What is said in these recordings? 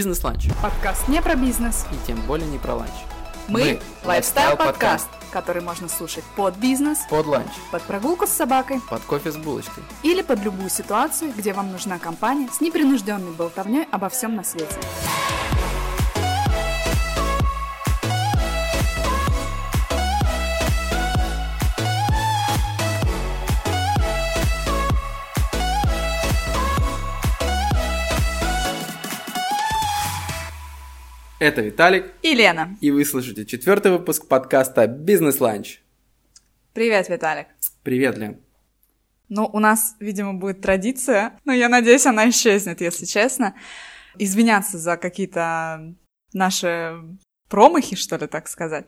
Бизнес-ланч. Подкаст не про бизнес. И тем более не про ланч. Мы – лайфстайл-подкаст, который можно слушать под бизнес, Под ланч. под прогулку с собакой Под кофе с булочкой. или под любую ситуацию, где вам нужна компания с непринужденной болтовней обо всем на свете. Это Виталик, И Лена. и вы слышите четвертый выпуск подкаста «Бизнес-ланч». Привет, Виталик. Привет, Лен. Ну, у нас, видимо, будет традиция, но я надеюсь, она исчезнет, если честно. Извиняться за какие-то наши промахи, что ли, так сказать.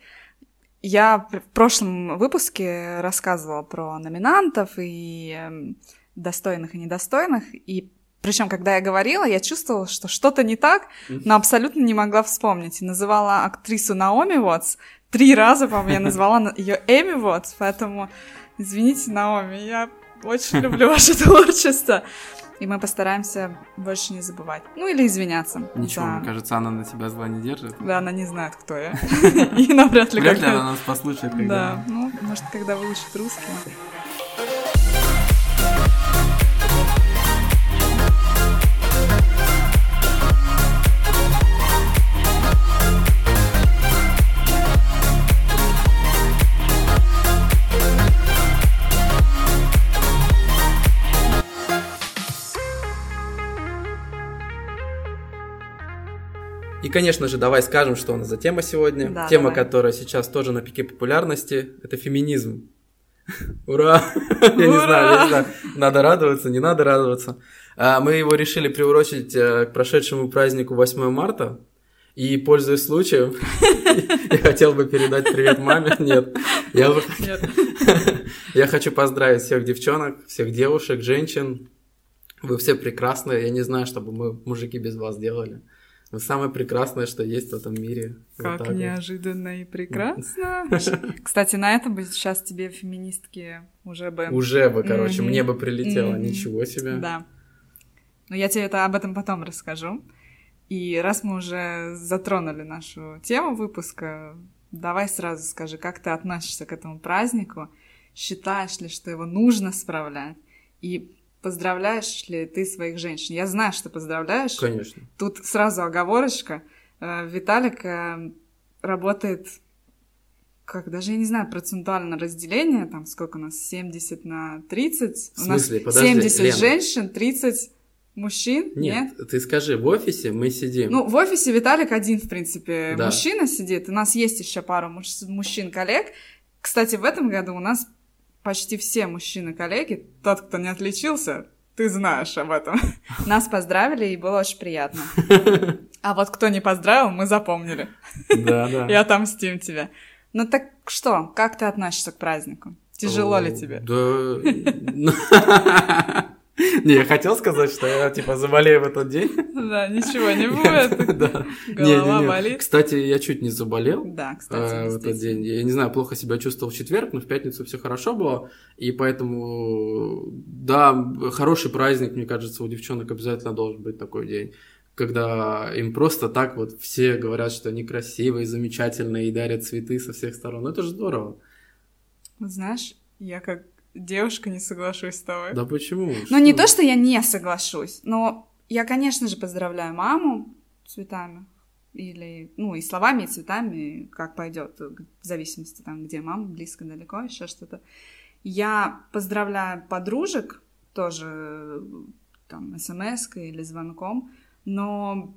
Я в прошлом выпуске рассказывала про номинантов и эм, достойных и недостойных, и причем, когда я говорила, я чувствовала, что что-то не так, но абсолютно не могла вспомнить. И называла актрису Наоми Уотс. Три раза, по-моему, я назвала ее Эми Уотс, поэтому извините, Наоми, я очень люблю ваше творчество. И мы постараемся больше не забывать. Ну или извиняться. Ничего, за- мне кажется, она на тебя зла не держит. Да, она не знает, кто я. И навряд ли Вряд ли она нас послушает, когда... Да, ну, может, когда выучит русский. И, конечно же, давай скажем, что у нас за тема сегодня. Да, тема, давай. которая сейчас тоже на пике популярности, это феминизм. Ура! Я не знаю, я не знаю, надо радоваться, не надо радоваться. А, Мы его решили приурочить э, к прошедшему празднику 8 марта. И, пользуясь случаем, я хотел бы передать привет маме. Нет, я бы Нет. я хочу поздравить всех девчонок, всех девушек, женщин. Вы все прекрасные. Я не знаю, что бы мы, мужики, без вас делали. Вы самое прекрасное, что есть в этом мире. Как вот. неожиданно и прекрасно. Кстати, на этом бы сейчас тебе феминистки уже бы... Уже бы, короче, мне бы прилетело. Ничего себе. Да. Но я тебе это об этом потом расскажу. И раз мы уже затронули нашу тему выпуска, давай сразу скажи, как ты относишься к этому празднику? Считаешь ли, что его нужно справлять? И поздравляешь ли ты своих женщин? Я знаю, что поздравляешь. Конечно. Тут сразу оговорочка. Э, Виталик э, работает, как даже я не знаю, процентуальное разделение, там сколько у нас, 70 на 30? В у нас смысле? Подожди, 70 Лена. женщин, 30 мужчин? Нет, ты скажи, в офисе мы сидим. Ну, в офисе Виталик один, в принципе, Да. мужчина сидит. У нас есть еще пару муж- мужчин-коллег. Кстати, в этом году у нас почти все мужчины-коллеги. Тот, кто не отличился, ты знаешь об этом. Нас поздравили, и было очень приятно. А вот кто не поздравил, мы запомнили. Да, да. И отомстим тебе. Ну так что, как ты относишься к празднику? Тяжело ли тебе? Да. Не, я хотел сказать, что я типа заболею в этот день. Да, ничего не будет. Да. Голова болит. Кстати, я чуть не заболел. Да, э, кстати, в этот день. Я не знаю, плохо себя чувствовал в четверг, но в пятницу все хорошо было. И поэтому, да, хороший праздник, мне кажется, у девчонок обязательно должен быть такой день. Когда им просто так вот все говорят, что они красивые, замечательные и дарят цветы со всех сторон. Это же здорово. Знаешь, я как девушка не соглашусь с тобой. Да почему? Ну, не то, что я не соглашусь, но я, конечно же, поздравляю маму цветами. Или, ну, и словами, и цветами, как пойдет, в зависимости там, где мама, близко, далеко, еще что-то. Я поздравляю подружек тоже, там, смс или звонком, но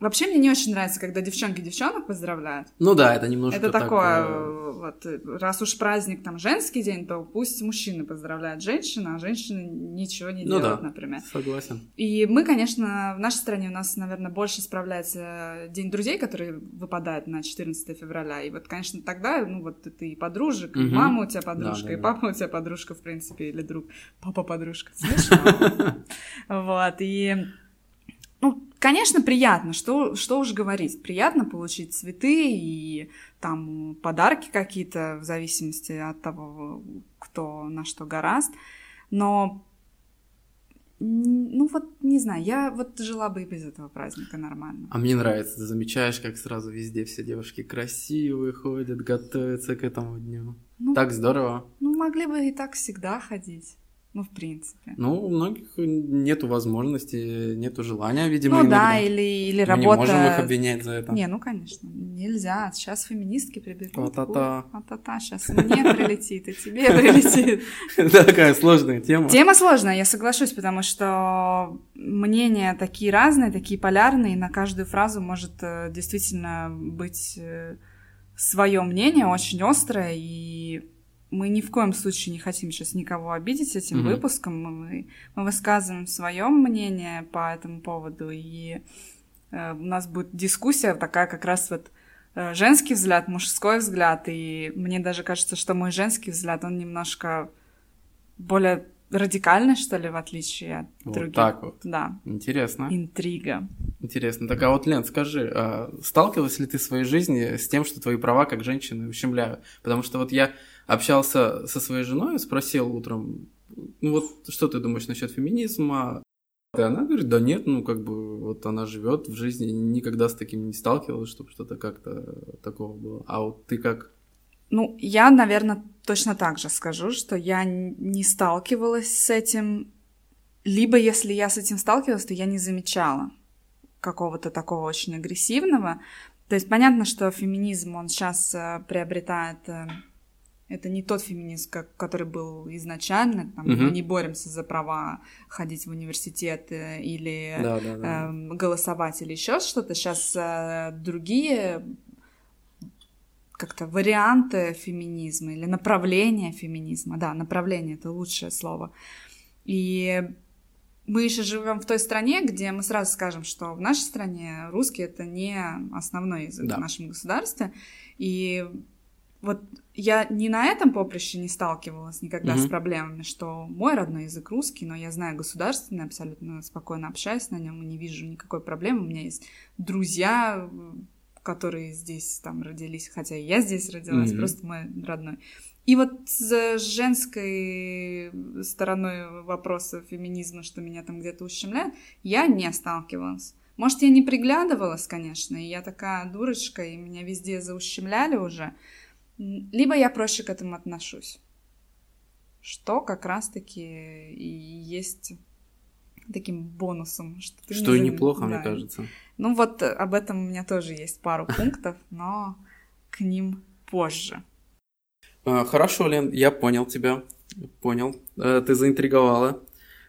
вообще мне не очень нравится, когда девчонки девчонок поздравляют. Ну да, это немножко Это так, такое, э, вот, э, раз уж праздник там женский день, то пусть мужчины поздравляют женщин, а женщины ничего не Ну делают, да. например. Согласен. И мы, конечно, в нашей стране у нас, наверное, больше справляется День друзей, который выпадает на 14 февраля. И вот, конечно, тогда, ну, вот ты и подружек, и Мгм. мама у тебя подружка, Да, да, и да. папа у тебя подружка, в принципе, или друг. Папа подружка. Смешно. Вот, и... Ну, конечно, приятно, что, что уж говорить. Приятно получить цветы и там подарки какие-то, в зависимости от того, кто на что гораст. Но Ну вот, не знаю, я вот жила бы и без этого праздника нормально. А мне нравится, ты замечаешь, как сразу везде все девушки красивые ходят, готовятся к этому дню. Ну, так здорово. Ну, могли бы и так всегда ходить. Ну, в принципе. Ну, у многих нету возможности, нету желания, видимо. Ну да, или, или Мы работа... не можем их обвинять за это. Не, ну, конечно, нельзя. Сейчас феминистки прибегут. А-та-та. А-та-та, сейчас мне прилетит, и тебе прилетит. Такая сложная тема. Тема сложная, я соглашусь, потому что мнения такие разные, такие полярные, и на каждую фразу может э, действительно быть э, свое мнение, очень острое, и мы ни в коем случае не хотим сейчас никого обидеть этим mm-hmm. выпуском. Мы, мы высказываем свое мнение по этому поводу, и э, у нас будет дискуссия такая как раз вот э, женский взгляд, мужской взгляд, и мне даже кажется, что мой женский взгляд, он немножко более радикальный, что ли, в отличие от вот других. так вот. Да. Интересно. Интрига. Интересно. Так а вот, Лен, скажи, а сталкивалась ли ты в своей жизни с тем, что твои права как женщины ущемляют? Потому что вот я общался со своей женой, спросил утром, ну вот что ты думаешь насчет феминизма? И она говорит, да нет, ну как бы вот она живет в жизни, никогда с таким не сталкивалась, чтобы что-то как-то такого было. А вот ты как? Ну, я, наверное, точно так же скажу, что я не сталкивалась с этим, либо если я с этим сталкивалась, то я не замечала какого-то такого очень агрессивного. То есть понятно, что феминизм, он сейчас э, приобретает э, это не тот феминизм, как, который был изначально. Там, угу. Мы не боремся за права ходить в университет или да, да, да. Э, голосовать или еще что-то. Сейчас э, другие как-то варианты феминизма или направления феминизма. Да, направление это лучшее слово. И мы еще живем в той стране, где мы сразу скажем, что в нашей стране русский это не основной язык да. в нашем государстве. И вот я ни на этом поприще не сталкивалась никогда mm-hmm. с проблемами, что мой родной язык русский, но я знаю государственный, абсолютно спокойно общаюсь на нем и не вижу никакой проблемы. У меня есть друзья, которые здесь там родились, хотя и я здесь родилась, mm-hmm. просто мой родной. И вот с женской стороной вопроса феминизма, что меня там где-то ущемляет, я не сталкивалась. Может, я не приглядывалась, конечно, и я такая дурочка, и меня везде заущемляли уже, либо я проще к этому отношусь. Что как раз-таки и есть таким бонусом. Что, ты что не... и неплохо, да. мне кажется. Ну вот об этом у меня тоже есть пару пунктов, но к ним позже. А, хорошо, Лен, я понял тебя. Понял. Э, ты заинтриговала.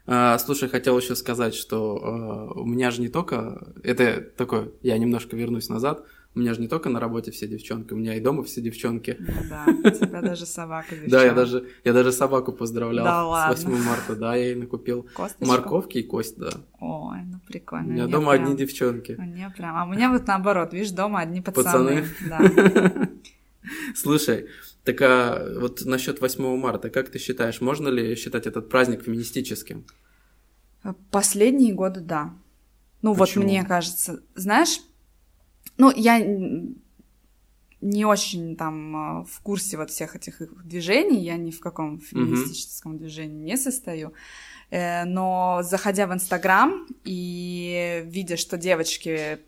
А, слушай, хотел еще сказать, что э, у меня же не только... Это такое, я немножко вернусь назад. У меня же не только на работе все девчонки, у меня и дома все девчонки. Ну да, у тебя даже собака девчонка. Да, я даже, я даже собаку поздравлял да, с 8 марта, да, я ей накупил Косточку? морковки и кость, да. Ой, ну прикольно. У меня дома прям... одни девчонки. У меня прям, а у меня вот наоборот, видишь, дома одни пацаны. Пацаны? Да. Слушай, так а вот насчет 8 марта, как ты считаешь, можно ли считать этот праздник феминистическим? Последние годы, да. Ну Почему? вот мне кажется, знаешь, ну, я не очень там а, в курсе вот всех этих движений, я ни в каком феминистическом mm-hmm. движении не состою. Э, но заходя в Инстаграм и видя, что девочки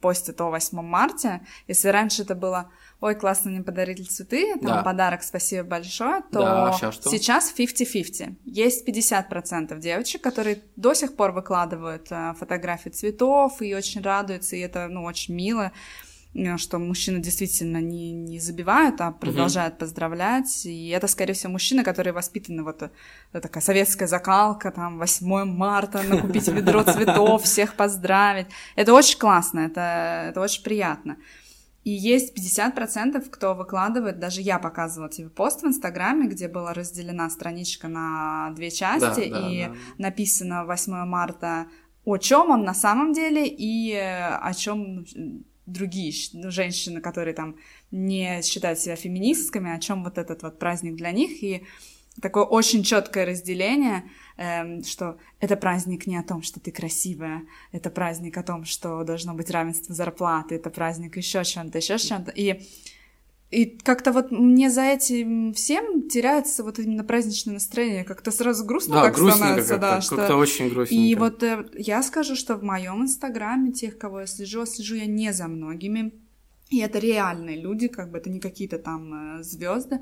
постят о 8 марта, если раньше это было ой, классно мне подарили цветы, там да. подарок, спасибо большое, то да, сейчас, что? сейчас 50-50. Есть 50% девочек, которые до сих пор выкладывают э, фотографии цветов и очень радуются, и это, ну, очень мило э, что мужчины действительно не, не забивают, а продолжают угу. поздравлять. И это, скорее всего, мужчины, которые воспитаны, вот э, такая советская закалка, там, 8 марта, накупить ведро цветов, всех поздравить. Это очень классно, это, это очень приятно. И есть 50%, кто выкладывает, даже я показывала тебе пост в Инстаграме, где была разделена страничка на две части, да, да, и да. написано 8 марта, о чем он на самом деле и о чем другие женщины, которые там не считают себя феминистками, о чем вот этот вот праздник для них, и такое очень четкое разделение, эм, что это праздник не о том, что ты красивая, это праздник о том, что должно быть равенство зарплаты, это праздник еще чем-то, еще чем-то. И И как-то вот мне за этим всем теряется вот именно праздничное настроение. Как-то сразу грустно Да, так грустненько становится, как-то, да. Что... как-то очень грустненько. И вот э, я скажу, что в моем инстаграме тех, кого я слежу, слежу я не за многими. И это реальные люди, как бы это не какие-то там звезды.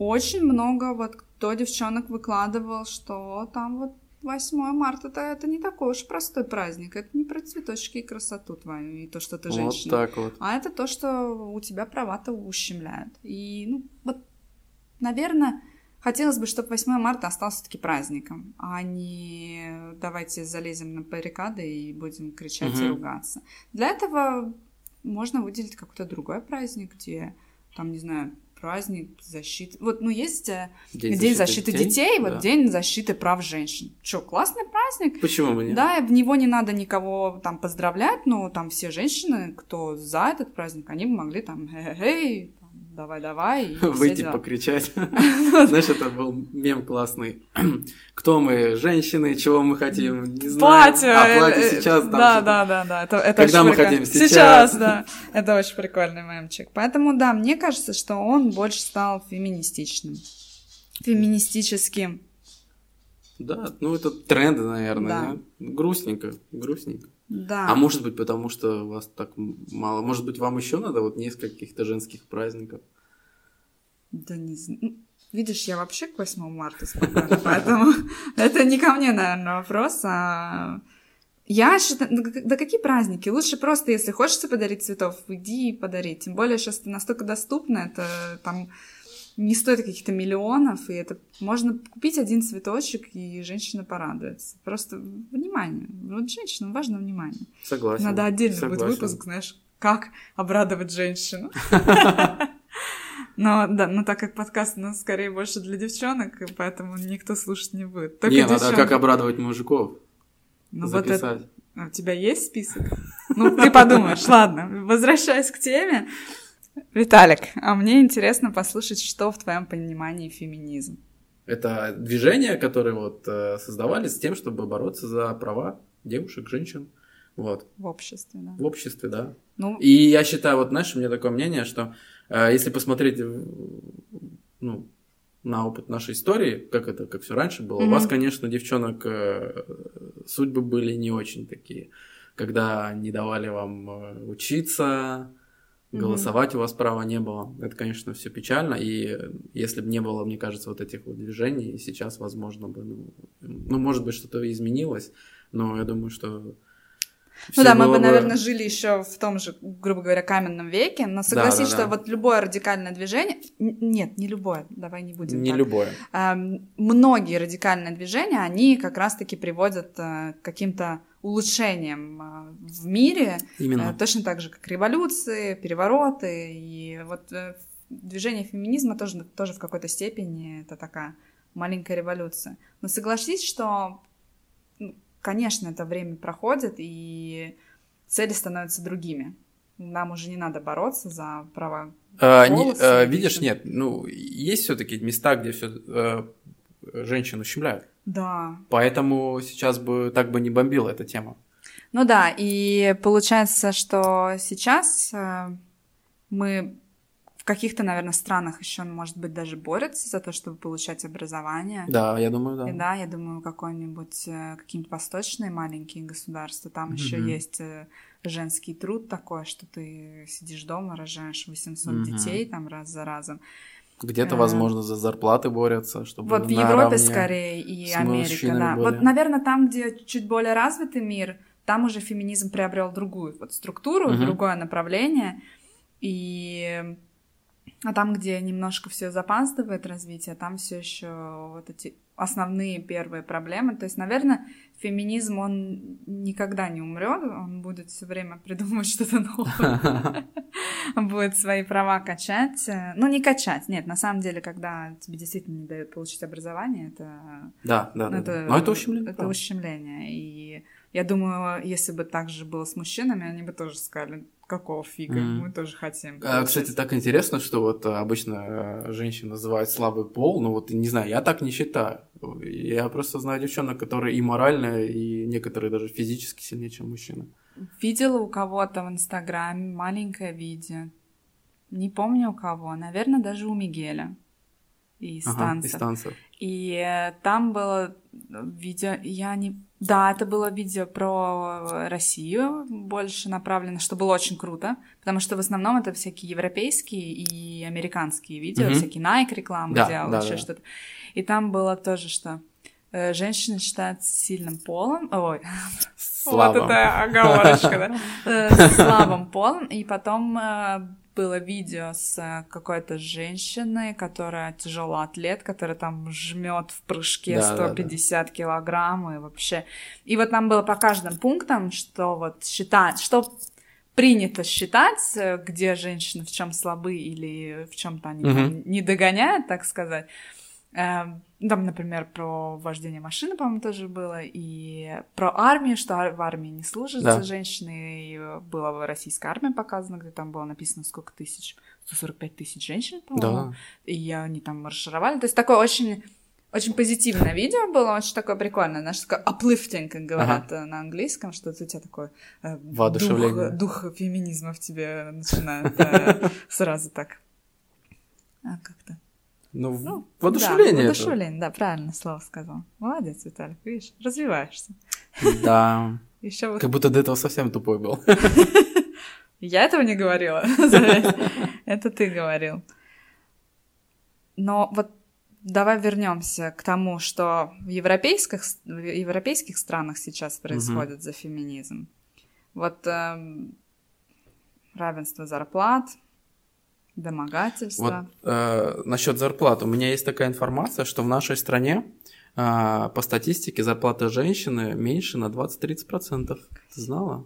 Очень много вот кто девчонок выкладывал, что там вот 8 марта это, это не такой уж простой праздник. Это не про цветочки и красоту твою, и то, что ты женщина. Вот так вот. А это то, что у тебя права-то ущемляют. И, ну, вот, наверное, хотелось бы, чтобы 8 марта остался все-таки праздником, а не давайте залезем на баррикады и будем кричать Мгм. и ругаться. Для этого можно выделить какой-то другой праздник, где, там, не знаю, праздник защиты. Вот, ну, есть э, День, защиты, детей, вот Да. День защиты прав женщин. Что, классный праздник? Почему бы нет? Да, в него не надо никого там поздравлять, но там все женщины, кто за этот праздник, они бы могли там хе-хе-хей, и все Выйти дела. покричать. Знаешь, это был мем классный. Кто мы, женщины, чего мы хотим, не знаю. Платье! А платье э, сейчас там Да, да, да, да. Это, это Когда мы хотим? Сейчас. Сейчас, да. Это очень прикольный мемчик. Поэтому, да, мне кажется, что он больше стал феминистичным. Феминистическим. Да, ну это тренды, наверное. Да. Грустненько, грустненько. Да. А может быть, потому что вас так мало. Может быть, вам еще надо вот несколько каких-то женских праздников. Да не знаю. Видишь, я вообще к 8 марта спокойна, поэтому это не ко мне, наверное, вопрос, а... Я считаю, да какие праздники? Лучше просто, если хочется подарить цветов, иди и подари. Тем более сейчас это настолько доступно, это там не стоит каких-то миллионов, и это можно купить один цветочек, и женщина порадуется. Просто внимание. Вот женщинам важно внимание. Согласен. Надо отдельно будет согласен. выпуск, знаешь, как обрадовать женщину. Но да, но так как подкаст у нас скорее больше для девчонок, и поэтому никто слушать не будет. Только Не, надо девчонки. как обрадовать мужиков. Ну вот это... записать. У тебя есть список? Ну, ты подумаешь, ладно. Возвращаясь к теме. Виталик, а мне интересно послушать, что в твоем понимании феминизм. Это движения, которые вот э, создавались с тем, чтобы бороться за права девушек, женщин. Вот. в обществе, да. В обществе, да. Ну, И я считаю, вот знаешь, у меня такое мнение, что э, если посмотреть ну, на опыт нашей истории, как это, как все раньше было, у Мгм. вас, конечно, девчонок э, судьбы были не очень такие, когда не давали вам учиться, Голосовать у вас права не было. Это, конечно, все печально. И если бы не было, мне кажется, вот этих вот движений, сейчас, возможно, бы, ну, ну, может быть, что-то изменилось, но я думаю, что Ну да, мы бы, наверное, жили еще в том же, грубо говоря, каменном веке, но согласись, да, что да. вот любое радикальное движение... Нет, не любое, давай не будем не так. любое. Эм, Многие радикальные движения, они как раз-таки приводят э, к каким-то улучшениям э, в мире, Именно. Э, Точно так же, как революции, перевороты. И вот движение феминизма тоже, тоже в какой-то степени это такая маленькая революция. Но согласись, что, конечно, это время проходит, и цели становятся другими. Нам уже не надо бороться за права. А, не- а, видишь, нет, ну, есть все-таки места, где все женщин ущемляют. Да. Поэтому сейчас бы так бы не бомбила эта тема. Ну да, и получается, что сейчас э, мы каких-то, наверное, странах еще, может быть, даже борются за то, чтобы получать образование. Да, я думаю, да. И да, я думаю, какой-нибудь э, какие-нибудь восточные маленькие государства, там еще Мгм. есть э, женский труд такой, что ты сидишь дома, рожаешь 800 Мгм. детей там раз за разом. Где-то, Э, возможно, за зарплаты борются, чтобы Вот в Европе скорее и Америка, да. были. Вот, наверное, там, где чуть более развитый мир, там уже феминизм приобрел другую вот структуру, Мгм. другое направление. И а там, где немножко все запаздывает развитие, там все еще вот эти основные первые проблемы. То есть, наверное, феминизм он никогда не умрет, он будет все время придумывать что-то новое, будет свои права качать. Ну, не качать, нет, на самом деле, когда тебе действительно не дают получить образование, это Да, да, да. Но это ущемление. Это ущемление. И я думаю, если бы так же было с мужчинами, они бы тоже сказали, какого фига, Мгм. мы тоже хотим. А, получать». Кстати, так интересно, что вот а, обычно а, женщины называют слабый пол, но вот не знаю, я так не считаю. Я просто знаю девчонок, которые и морально, и некоторые даже физически сильнее, чем мужчины. Видела у кого-то в Инстаграме маленькое видео. не помню у кого, наверное, даже у Мигеля из Ага, танцев. из танцев. И э, там было видео, я не... Да, это было видео про Россию, больше направлено, что было очень круто, потому что в основном это всякие европейские и американские видео, Мгм. всякие Nike рекламы Да, делал, да, еще да. что-то. И там было тоже, что э, женщина считается сильным полом, ой, Слава. вот это оговорочка, да? Э, слабым полом. И потом э, было видео с э, какой-то женщиной, которая тяжелый атлет, которая там жмет в прыжке Да, да, да. 150 килограмм и вообще. И вот там было по каждым пунктам, что вот считать, что принято считать, э, где женщины в чем слабы или в чем-то они там Мгм. не догоняют, так сказать. Эм, Там, например, про вождение машины, по-моему, тоже было, и про армию, что в армии не служат Да. женщины, и была российская армия показана, где там было написано сколько тысяч, 145 тысяч женщин, по-моему, Да. и они там маршировали. То есть такое очень очень позитивное видео было, очень такое прикольное, знаешь, такое uplifting, как говорят э, на английском, что у тебя такой э, дух, дух феминизма в тебе начинает э, сразу так. А как-то? Ну, Ну, воодушевление Да, это. воодушевление, да, правильно слово сказал. Молодец, Виталик, видишь, развиваешься. Да. Еще вот... Как будто до этого совсем тупой был. Я этого не говорила, это ты говорил. Но вот давай вернемся к тому, что в европейских, в европейских странах сейчас происходит за феминизм. Вот эм, равенство зарплат, Вот домогательство. э, насчет зарплат. У меня есть такая информация, что в нашей стране э, по статистике зарплата женщины меньше на 20-30%. Ты знала?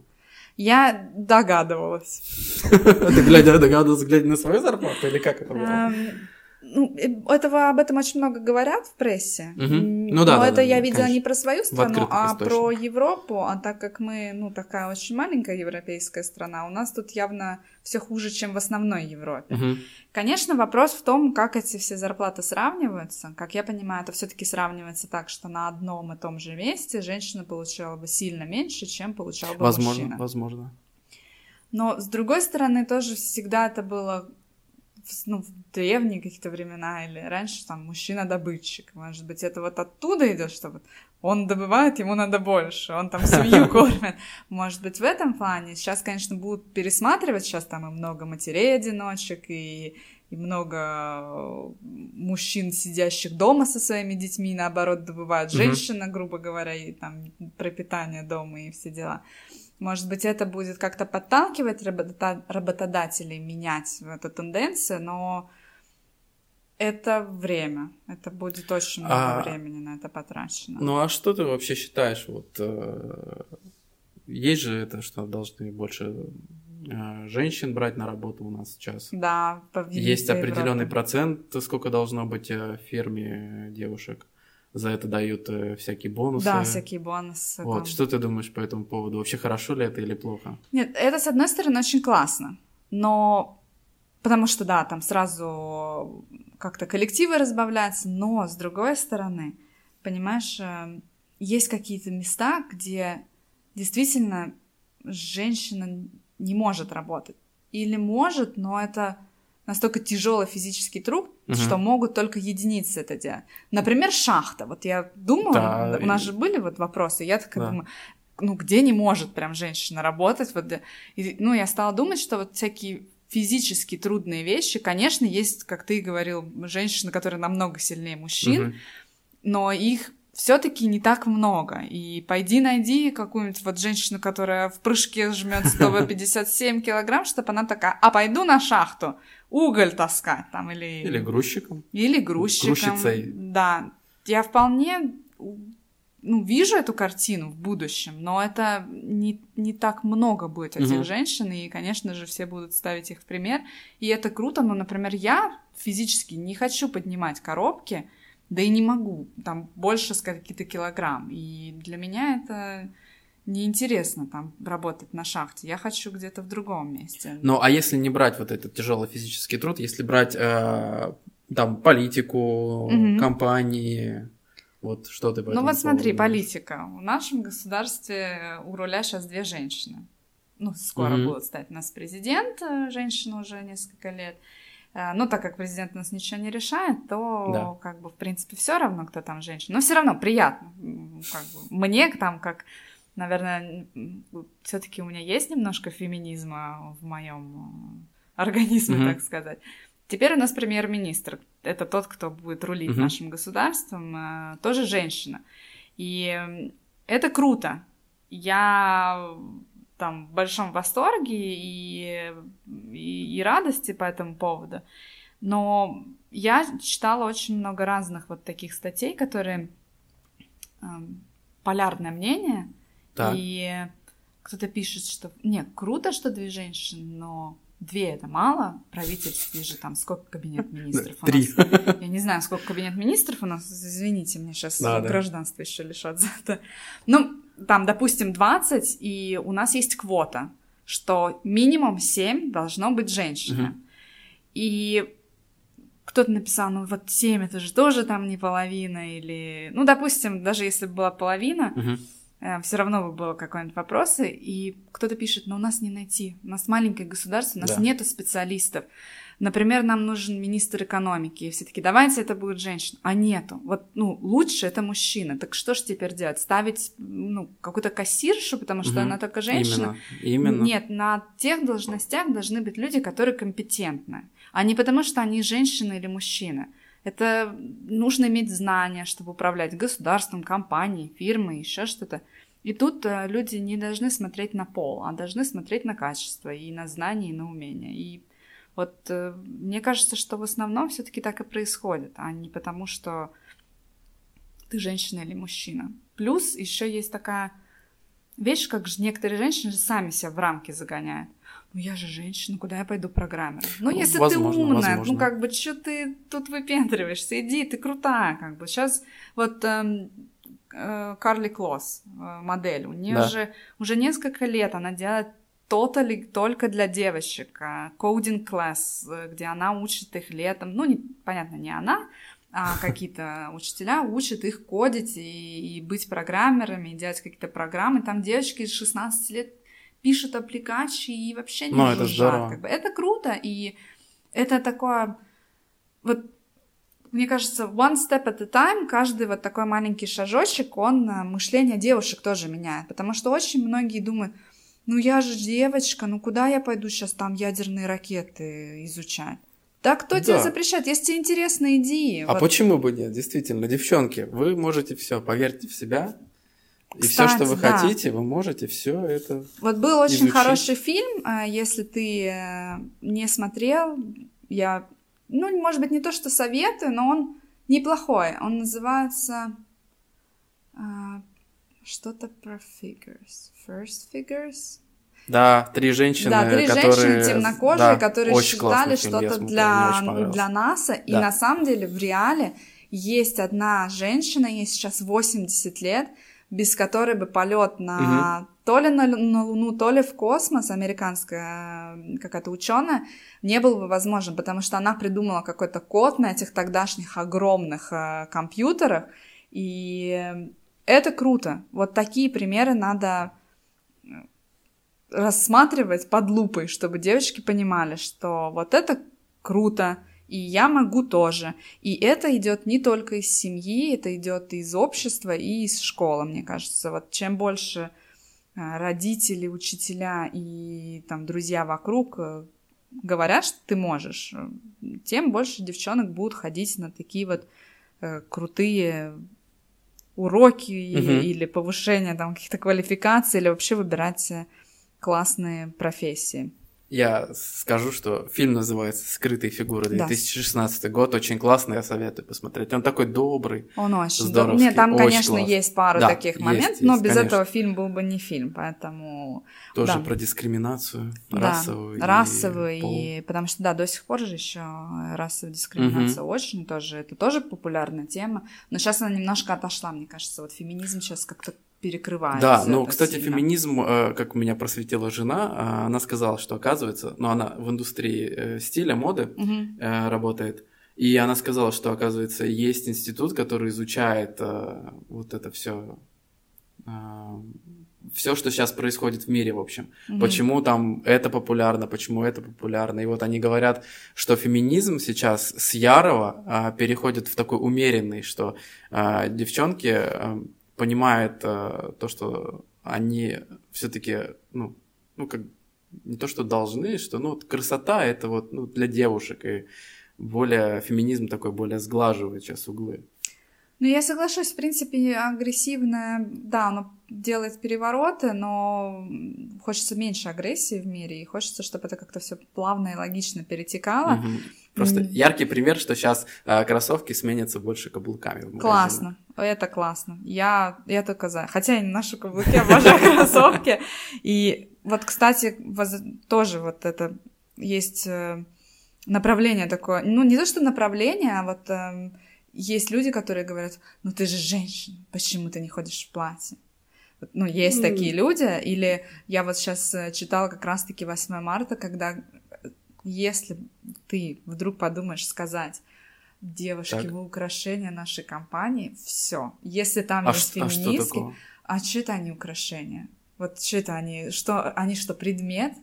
Я догадывалась. Ты глядя, догадывалась, глядя на свою зарплату, или как это было? Ну, э, этого, об этом очень много говорят в прессе. М, Ну да, Но да, это да, я да, видела конечно. не про свою страну, а источниках. про Европу. А так как мы, ну, такая очень маленькая европейская страна, у нас тут явно все хуже, чем в основной Европе. Мгм. Конечно, вопрос в том, как эти все зарплаты сравниваются. Как я понимаю, это все-таки сравнивается так, что на одном и том же месте женщина получала бы сильно меньше, чем получал бы Возможно, мужчина. возможно. Но с другой стороны, тоже всегда это было ну, в древние какие-то времена или раньше там мужчина-добытчик. Может быть, это вот оттуда идет, что вот он добывает, ему надо больше, он там семью кормит. Может быть, в этом плане. Сейчас, конечно, будут пересматривать, сейчас там и много матерей-одиночек, и, и много э, мужчин, сидящих дома со своими детьми, наоборот, добывают женщина, грубо говоря, и там пропитание дома и все дела. Может быть, это будет как-то подталкивать работодателей менять эту тенденцию, но это время. Это будет очень много А, времени на это потрачено. Ну а что ты вообще считаешь? Вот э, есть же это, что должны больше э, женщин брать на работу у нас сейчас. Да, по Есть определенный Европе. процент, сколько должно быть э, в фирме девушек. За это дают э, всякие бонусы. Да, всякие бонусы. Вот, там. что ты думаешь по этому поводу? Вообще хорошо ли это или плохо? Нет, это, с одной стороны, очень классно, но... Потому что, да, там сразу как-то коллективы разбавляются, но, с другой стороны, понимаешь, э, есть какие-то места, где действительно женщина не может работать. Или может, но это настолько тяжелый физический труд, Мгм. что могут только единицы это делать. Например, шахта. Вот я думала, Да, у нас и- же были вот вопросы, я такая Да. думаю, ну, где не может прям женщина работать? Вот, и, ну, я стала думать, что вот всякие физически трудные вещи, конечно, есть, как ты говорил, женщины, которые намного сильнее мужчин, Мгм. но их все-таки не так много. И пойди найди какую-нибудь вот женщину, которая в прыжке жмет 157 килограмм, чтобы она такая, а пойду на шахту уголь таскать там или... Или грузчиком. Или грузчиком. Грузчицей. Да. Я вполне ну, вижу эту картину в будущем, но это не, не так много будет этих Мгм. женщин, и, конечно же, все будут ставить их в пример. И это круто, но, например, я физически не хочу поднимать коробки, да и не могу, там больше сказать какие-то килограмм. И для меня это неинтересно там работать на шахте. Я хочу где-то в другом месте. Ну, а если не брать вот этот тяжелый физический труд, если брать э, там политику, Мгм. компании, вот что ты по Ну вот смотри, думаешь? политика. В нашем государстве у руля сейчас две женщины. ну, скоро mm-hmm. будут стать у нас президент, э, женщина уже несколько лет. Но так как президент у нас ничего не решает, то да. как бы в принципе все равно, кто там женщина. Но все равно приятно. Как бы, мне там как, наверное, все-таки у меня есть немножко феминизма в моем организме, mm-hmm. так сказать. Теперь у нас премьер-министр. Это тот, кто будет рулить mm-hmm. нашим государством, э, тоже женщина. И это круто. Я там в большом восторге и, и, и радости по этому поводу. Но я читала очень много разных вот таких статей, которые э, полярное мнение. Так. И кто-то пишет, что нет, круто, что две женщины, но две это мало. Правительстве же там сколько кабинет министров у Три. нас? Я не знаю, сколько кабинет министров у нас. Извините, мне сейчас да, гражданство да. еще лишат за это. Ну, там, допустим, 20, и у нас есть квота, что минимум 7 должно быть женщина. Угу. И кто-то написал, ну вот 7 это же тоже там не половина, или... Ну, допустим, даже если бы была половина, угу. Э, все равно бы было какой-нибудь вопрос, и кто-то пишет, но у нас не найти, у нас маленькое государство, у нас да. нету специалистов. Например, нам нужен министр экономики, и все таки давайте это будет женщина. А нету. Вот, ну, лучше это мужчина. Так что ж теперь делать? Ставить, ну, какую-то кассиршу, потому что угу. она только женщина? Именно. Именно. Нет, на тех должностях должны быть люди, которые компетентны, а не потому, что они женщина или мужчина. Это нужно иметь знания, чтобы управлять государством, компанией, фирмой, еще что-то. И тут э, люди не должны смотреть на пол, а должны смотреть на качество и на знания, и на умения. И вот э, мне кажется, что в основном все-таки так и происходит, а не потому, что ты женщина или мужчина. Плюс еще есть такая вещь, как же некоторые женщины же сами себя в рамки загоняют. Ну я же женщина, куда я пойду программером? Ну если возможно, ты умная, возможно. ну как бы что ты тут выпендриваешься? Иди, ты крутая, как бы. Сейчас вот эм, Карли Клосс, э, модель, у нее да. же уже несколько лет она делает Totally только для девочек. Coding класс, где она учит их летом. Ну, не, понятно, не она, а какие-то учителя учат их кодить и, и быть программерами, и делать какие-то программы. Там девочки из 16 лет пишут аппликации и вообще не ну, это здорово. Как бы. Это круто, и это такое... Вот мне кажется, one step at a time, каждый вот такой маленький шажочек, он э, мышление девушек тоже меняет. Потому что очень многие думают, ну я же девочка, ну куда я пойду сейчас там ядерные ракеты изучать? Да кто да. тебе запрещает? Если тебе интересно, иди. А вот. почему бы нет? Действительно, девчонки, вы можете все, поверьте в себя. И все, что вы да. хотите, вы можете все это. Вот был очень изучить. хороший фильм, а, если ты э, не смотрел, я, ну, может быть, не то, что советую, но он неплохой. Он называется а, что-то про figures. First figures. Да, три женщины, да, три которые... женщины темнокожие, да, которые считали что-то для, для НАСА. Да. И на самом деле в реале есть одна женщина, ей сейчас 80 лет, без которой бы полет на угу. То ли на, на Луну, то ли в космос, американская какая-то ученая, не был бы возможен, потому что она придумала какой-то код на этих тогдашних огромных э, компьютерах, и это круто. Вот такие примеры надо э, рассматривать под лупой, чтобы девочки понимали, что вот это круто, и я могу тоже. И это идет не только из семьи, это идет из общества и из школы, мне кажется. Вот чем больше э, родители, учителя и там друзья вокруг э, говорят, что ты можешь, тем больше девчонок будут ходить на такие вот крутые уроки угу. или повышение там каких-то квалификаций, или вообще выбирать э, классные профессии. Я скажу, что фильм называется «Скрытые фигуры», 2016 да. год, очень классный, я советую посмотреть. Он такой добрый, Он очень добрый. Нет, там, конечно, классный. есть пару да, таких моментов, но без конечно. этого фильм был бы не фильм, поэтому... Тоже да. про дискриминацию да, расовую. расовую, и, пол. и потому что, да, до сих пор же еще расовая дискриминация угу. очень тоже, это тоже популярная тема, но сейчас она немножко отошла, мне кажется, вот феминизм сейчас как-то перекрывает. Да, ну, кстати, сильно. феминизм, э, как меня просветила жена, э, она сказала, что оказывается, ну, она в индустрии э, стиля, моды угу. работает, и она сказала, что, оказывается, есть институт, который изучает вот это все все, что сейчас происходит в мире, в общем. Mm-hmm. Почему там это популярно, почему это популярно. И вот они говорят, что феминизм сейчас с ярого а, переходит в такой умеренный, что а, девчонки а, понимают а, то, что они все-таки, ну, ну, как не то, что должны, что, ну, вот красота это вот ну, для девушек, и более феминизм такой более сглаживает сейчас углы. Ну, я соглашусь, в принципе, агрессивное, да, оно делает перевороты, но хочется меньше агрессии в мире, и хочется, чтобы это как-то все плавно и логично перетекало. Угу. Просто mm. яркий пример, что сейчас э, кроссовки сменятся больше каблуками. классно, это классно. Я, я только за. Хотя я не ношу каблуки, обожаю кроссовки. И вот, кстати, тоже вот это есть э, направление такое. Ну, не то, что направление, а вот эм, есть люди, которые говорят, ну ты же женщина, почему ты не ходишь в платье? Ну, есть mm. такие люди. Или я вот сейчас э, читала как раз-таки 8 марта, когда если ты вдруг подумаешь сказать, девушки, так. вы украшение нашей компании, все. Если там а есть ш- феминистки, а что, а это они украшения? Вот что это они, что они что, предмет?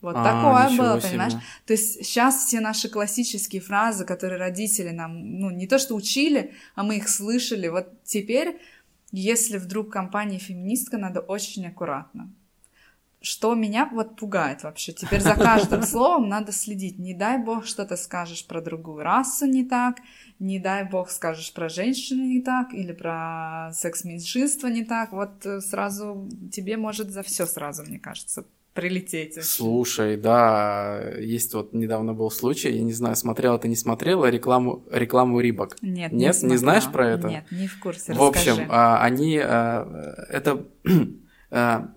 Вот а, такое было, себе. понимаешь? То есть сейчас все наши классические фразы, которые родители нам, ну, не то что учили, а мы их слышали, вот теперь, если вдруг компания феминистка, надо очень аккуратно. Что меня вот пугает вообще. Теперь за каждым словом надо следить. Не дай бог что-то скажешь про другую расу не так, не дай бог скажешь про женщину не так, или про секс-меньшинство не так. Вот э, сразу тебе может за все сразу, мне кажется, прилететь. Слушай, да, есть вот недавно был случай, я не знаю, смотрела ты не смотрела рекламу рекламу Рибок? Нет, нет, не, не знаешь про это? Нет, не в курсе. В общем, а, они а, это а,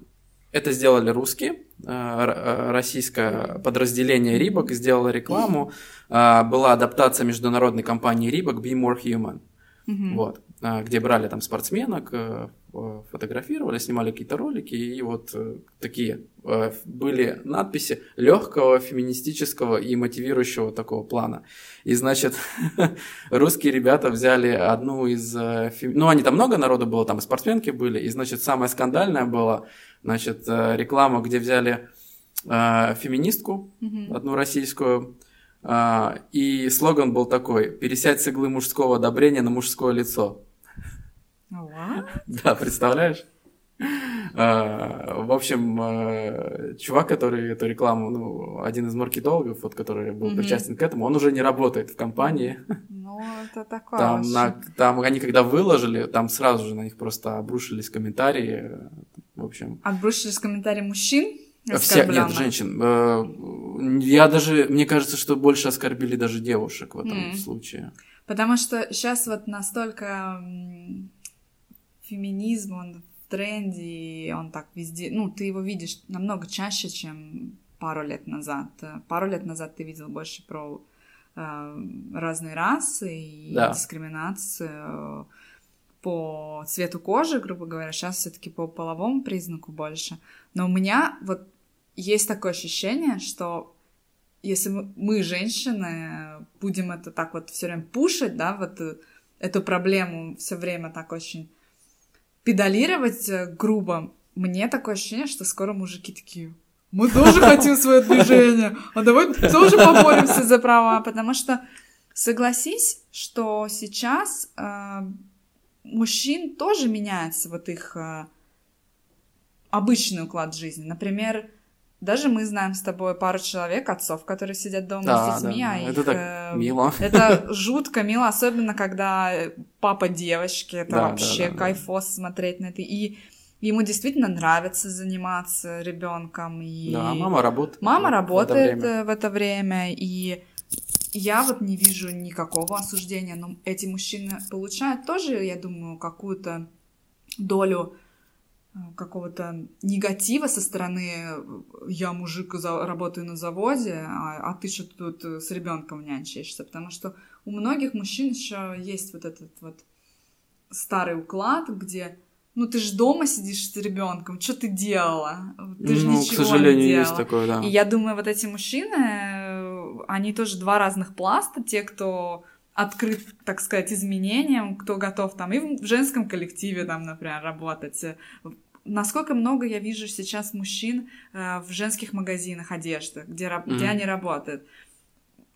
это сделали русские, российское подразделение Рибок сделало рекламу, была адаптация международной компании Рибок Be More Human. Угу. Вот. А, где брали там спортсменок, э, фотографировали, снимали какие-то ролики, и вот э, такие э, были надписи легкого, феминистического и мотивирующего такого плана. И, значит, русские ребята взяли одну из... Ну, они там много народу было, там и спортсменки были, и, значит, самое скандальное было, значит, реклама, где взяли феминистку, одну российскую, а, и слоган был такой «Пересядь с иглы мужского одобрения на мужское лицо». What? Да, представляешь? В общем, чувак, который эту рекламу, ну, один из маркетологов, вот, который был mm-hmm. причастен к этому, он уже не работает в компании. Ну, это такое там, на, там они когда выложили, там сразу же на них просто обрушились комментарии, в общем. Обрушились комментарии мужчин? Все, нет, женщин. Э, я даже, мне кажется, что больше оскорбили даже девушек в этом mm. случае. Потому что сейчас вот настолько феминизм, он в тренде, и он так везде, ну, ты его видишь намного чаще, чем пару лет назад. Пару лет назад ты видел больше про э, разные расы и да. дискриминацию по цвету кожи, грубо говоря, сейчас все-таки по половому признаку больше. Но у меня вот есть такое ощущение, что если мы, мы женщины, будем это так вот все время пушить, да, вот э, эту проблему все время так очень педалировать э, грубо, мне такое ощущение, что скоро мужики такие, мы тоже хотим свое движение, а давай тоже поборемся за права, потому что согласись, что сейчас э, мужчин тоже меняется вот их э, обычный уклад жизни. Например, даже мы знаем с тобой пару человек, отцов, которые сидят дома да, с детьми, да, а это их... так э, мило. Это жутко мило, особенно когда папа девочки, это да, вообще да, да, кайфос да. смотреть на это. И ему действительно нравится заниматься ребенком. И... Да, мама работает. Мама работает в это, время. в это время, и я вот не вижу никакого осуждения, но эти мужчины получают тоже, я думаю, какую-то долю Э, какого-то негатива со стороны э, я мужик работаю на заводе, а, а ты что тут э, с ребенком нянчаешься, потому что у многих мужчин еще есть вот этот вот старый уклад, где ну ты же дома сидишь с ребенком, что ты делала? Ты же ну, ничего к сожалению, не делала. есть такое, да. И я думаю, вот эти мужчины, они тоже два разных пласта, те, кто открыт, так сказать, изменениям, кто готов там и в женском коллективе там, например, работать, насколько много я вижу сейчас мужчин э, в женских магазинах одежды, где, mm-hmm. где они работают.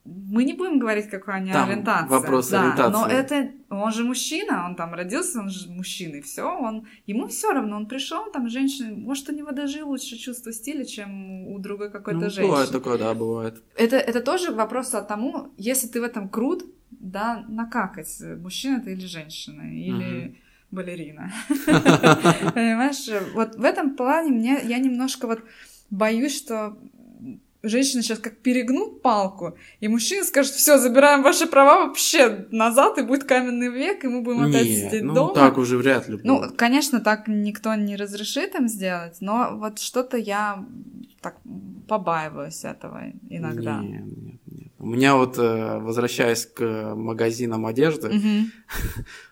Мы не будем говорить, какая у него ориентация. Вопрос да, ориентации. Но это он же мужчина, он там родился, он же мужчина, и все, он ему все равно, он пришел, там женщина, может, у него даже лучше чувство стиля, чем у другой какой-то ну, женщины. Бывает такое, да, бывает. Это, это тоже вопрос от тому, если ты в этом крут, да, накакать, мужчина ты или женщина, или угу. балерина. Понимаешь, вот в этом плане мне, я немножко вот боюсь, что женщины сейчас как перегнут палку, и мужчина скажет, все, забираем ваши права вообще назад, и будет каменный век, и мы будем опять Нет, сидеть ну, дома. так уже вряд ли. Ну, конечно, так никто не разрешит им сделать, но вот что-то я так побаиваюсь этого иногда. Нет, нет. У меня вот, э, возвращаясь к магазинам одежды,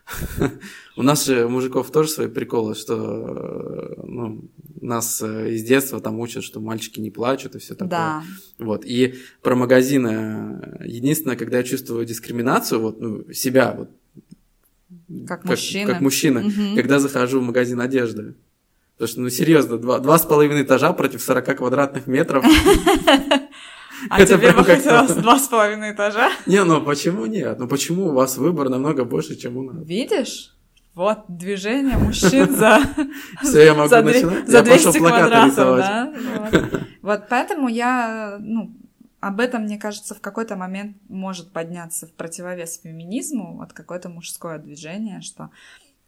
у нас же мужиков тоже свои приколы, что э, ну, нас э, из детства там учат, что мальчики не плачут и все такое. Да. Вот. И про магазины единственное, когда я чувствую дискриминацию, вот ну, себя вот как, как мужчина, как мужчина угу. когда захожу в магазин одежды. Потому что, ну, серьезно, два, два с половиной этажа против 40 квадратных метров. А это тебе бы хотелось два с половиной этажа? Не, ну почему нет? Ну почему у вас выбор намного больше, чем у нас? Видишь? Вот движение мужчин за... Все, я могу за начинать? За 200 квадратов, да? Вот поэтому я, ну, об этом, мне кажется, в какой-то момент может подняться в противовес феминизму, вот какое-то мужское движение, что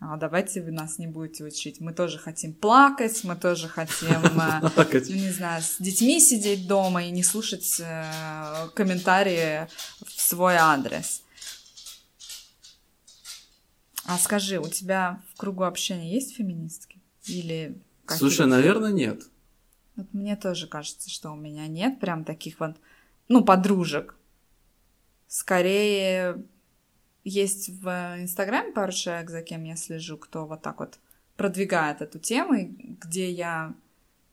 а давайте вы нас не будете учить. Мы тоже хотим плакать, мы тоже хотим, э, ну, не знаю, с детьми сидеть дома и не слушать э, комментарии в свой адрес. А скажи, у тебя в кругу общения есть феминистки? Или Слушай, наверное, нет. Вот мне тоже кажется, что у меня нет прям таких вот, ну, подружек. Скорее, есть в Инстаграме пару человек, за кем я слежу, кто вот так вот продвигает эту тему, где я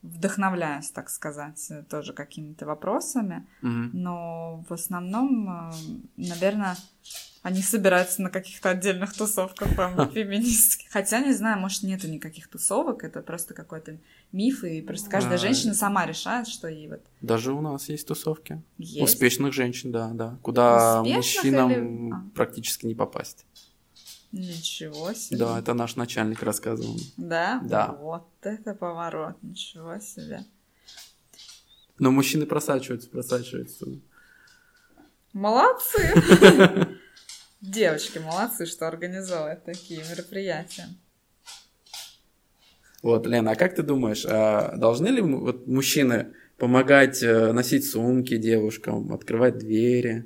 вдохновляюсь, так сказать, тоже какими-то вопросами. Mm-hmm. Но в основном, э, наверное, они собираются на каких-то отдельных тусовках там, феминистских. Хотя, не знаю, может, нету никаких тусовок, это просто какой-то миф, и просто каждая женщина сама решает, что ей вот... Даже у нас есть тусовки. Есть? Успешных женщин, да, да. Куда Успешных мужчинам или... а. практически не попасть. Ничего себе. Да, это наш начальник рассказывал. Да? Да. Вот это поворот, ничего себе. Но мужчины просачиваются, просачиваются. Молодцы! Девочки молодцы, что организовывают такие мероприятия. Вот, Лена, а как ты думаешь, а должны ли вот мужчины помогать э, носить сумки девушкам, открывать двери?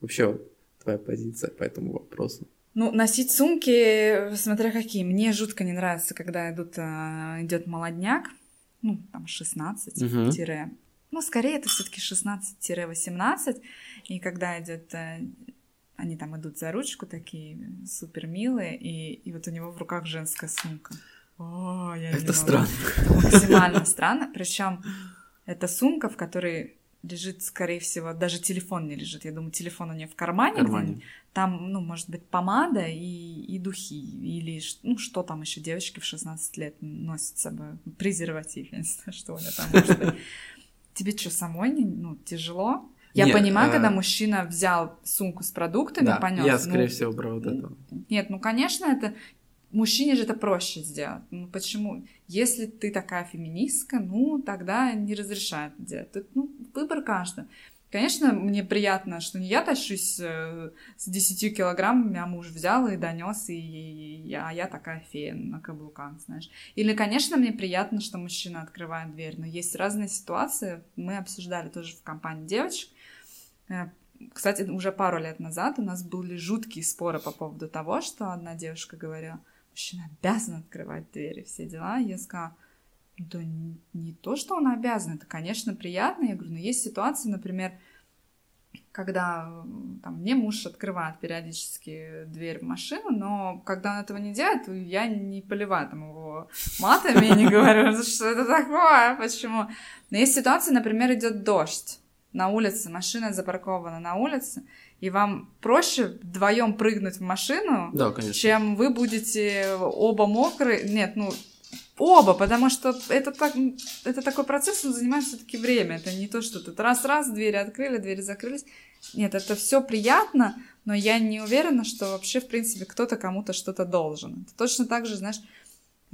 Вообще, твоя позиция по этому вопросу? Ну, носить сумки, смотря какие. Мне жутко не нравится, когда идут, а, идет молодняк, ну, там, 16 угу. тире. Ну, скорее, это все-таки 16-18. И когда идет э, они там идут за ручку такие супер милые, и, и вот у него в руках женская сумка. О, я это странно. максимально странно. Причем это сумка, в которой лежит, скорее всего, даже телефон не лежит. Я думаю, телефон у нее в кармане. кармане. Там, ну, может быть, помада и, и духи. Или, ну, что там еще девочки в 16 лет носят с собой? Презерватив, я не знаю, что у нее там может быть. Тебе что, самой не, ну, тяжело? Я нет, понимаю, а... когда мужчина взял сумку с продуктами, да, понес. Я, скорее ну, всего, брал вот это. Нет, ну, конечно, это мужчине же это проще сделать. Ну, почему? Если ты такая феминистка, ну, тогда не разрешают делать. Это, ну, выбор каждого. Конечно, мне приятно, что не я тащусь э, с 10 килограммами, а муж взял и донес, и, и, а я такая фея на каблуках, знаешь. Или, конечно, мне приятно, что мужчина открывает дверь, но есть разные ситуации. Мы обсуждали тоже в компании девочек, Э, кстати, уже пару лет назад у нас были жуткие споры по поводу того, что одна девушка говорила, мужчина обязан открывать двери, все дела. Я сказала, да не то, что он обязан, это, конечно, приятно. Я говорю, но есть ситуации, например, когда там, мне муж открывает периодически дверь в машину, но когда он этого не делает, я не поливаю там его матами и не говорю, что это такое, почему. Но есть ситуации, например, идет дождь на улице, машина запаркована на улице, и вам проще вдвоем прыгнуть в машину, да, конечно. чем вы будете оба мокрые. Нет, ну, Оба, потому что это, так, это такой процесс, он занимает все-таки время. Это не то, что тут раз-раз, двери открыли, двери закрылись. Нет, это все приятно, но я не уверена, что вообще, в принципе, кто-то кому-то что-то должен. Это точно так же, знаешь,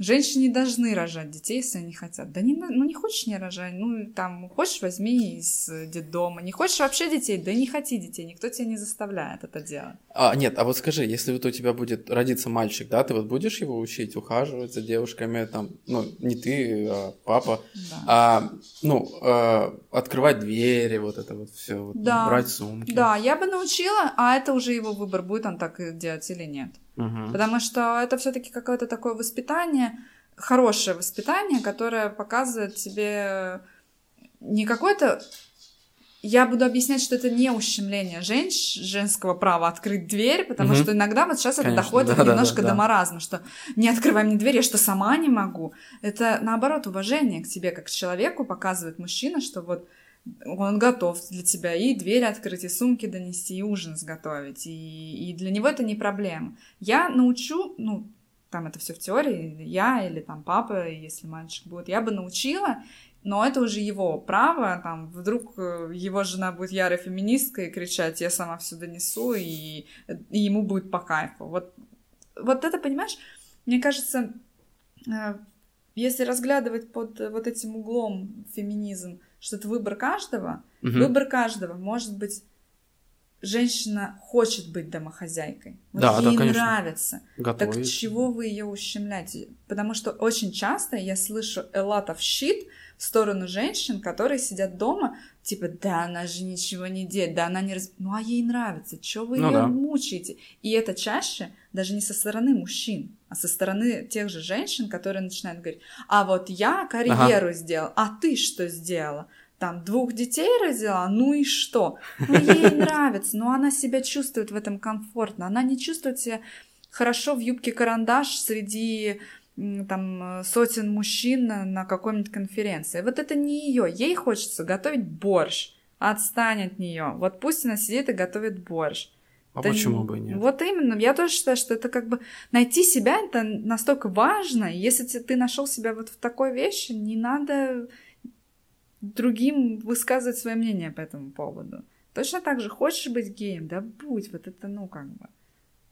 Женщины должны рожать детей, если они хотят. Да не, ну не хочешь не рожай, ну там хочешь возьми из детдома, не хочешь вообще детей, да не хоти детей, никто тебя не заставляет это делать. А, нет, а вот скажи, если вот у тебя будет родиться мальчик, да, ты вот будешь его учить ухаживать за девушками, там, ну не ты, а папа, да. а, ну а, открывать двери, вот это вот все, вот, да. брать сумки. Да, я бы научила, а это уже его выбор, будет он так делать или нет. Угу. Потому что это все-таки какое-то такое воспитание, хорошее воспитание, которое показывает тебе не какое-то я буду объяснять, что это не ущемление женщ... женского права открыть дверь, потому угу. что иногда вот сейчас Конечно, это доходит да, немножко да, да, до маразма, что не открывай мне дверь, я что сама не могу. Это наоборот уважение к тебе как к человеку показывает мужчина, что вот он готов для тебя и дверь открыть, и сумки донести, и ужин сготовить. И, и для него это не проблема. Я научу, ну, там это все в теории, я или там папа, если мальчик будет, я бы научила, но это уже его право, там, вдруг э, его жена будет ярой феминисткой кричать, я сама все донесу, и, и ему будет по кайфу. Вот, вот это, понимаешь, мне кажется, э, если разглядывать под вот этим углом феминизм, что это выбор каждого. Угу. Выбор каждого. Может быть, женщина хочет быть домохозяйкой. Вот да, ей да, нравится. Готовить. Так чего вы ее ущемляете? Потому что очень часто я слышу a lot of shit в сторону женщин, которые сидят дома, типа, да, она же ничего не делает, да, она не раз... Ну, а ей нравится, чего вы ну, ее да. мучаете? И это чаще даже не со стороны мужчин, а со стороны тех же женщин, которые начинают говорить, а вот я карьеру ага. сделал, а ты что сделала? Там двух детей родила, ну и что? Ну ей нравится, но она себя чувствует в этом комфортно, она не чувствует себя хорошо в юбке карандаш среди там сотен мужчин на какой-нибудь конференции. Вот это не ее. Ей хочется готовить борщ. Отстань от нее. Вот пусть она сидит и готовит борщ. А это почему бы нет? Вот именно. Я тоже считаю, что это как бы найти себя это настолько важно. Если ты нашел себя вот в такой вещи, не надо другим высказывать свое мнение по этому поводу. Точно так же, хочешь быть геем, да будь, вот это, ну, как бы.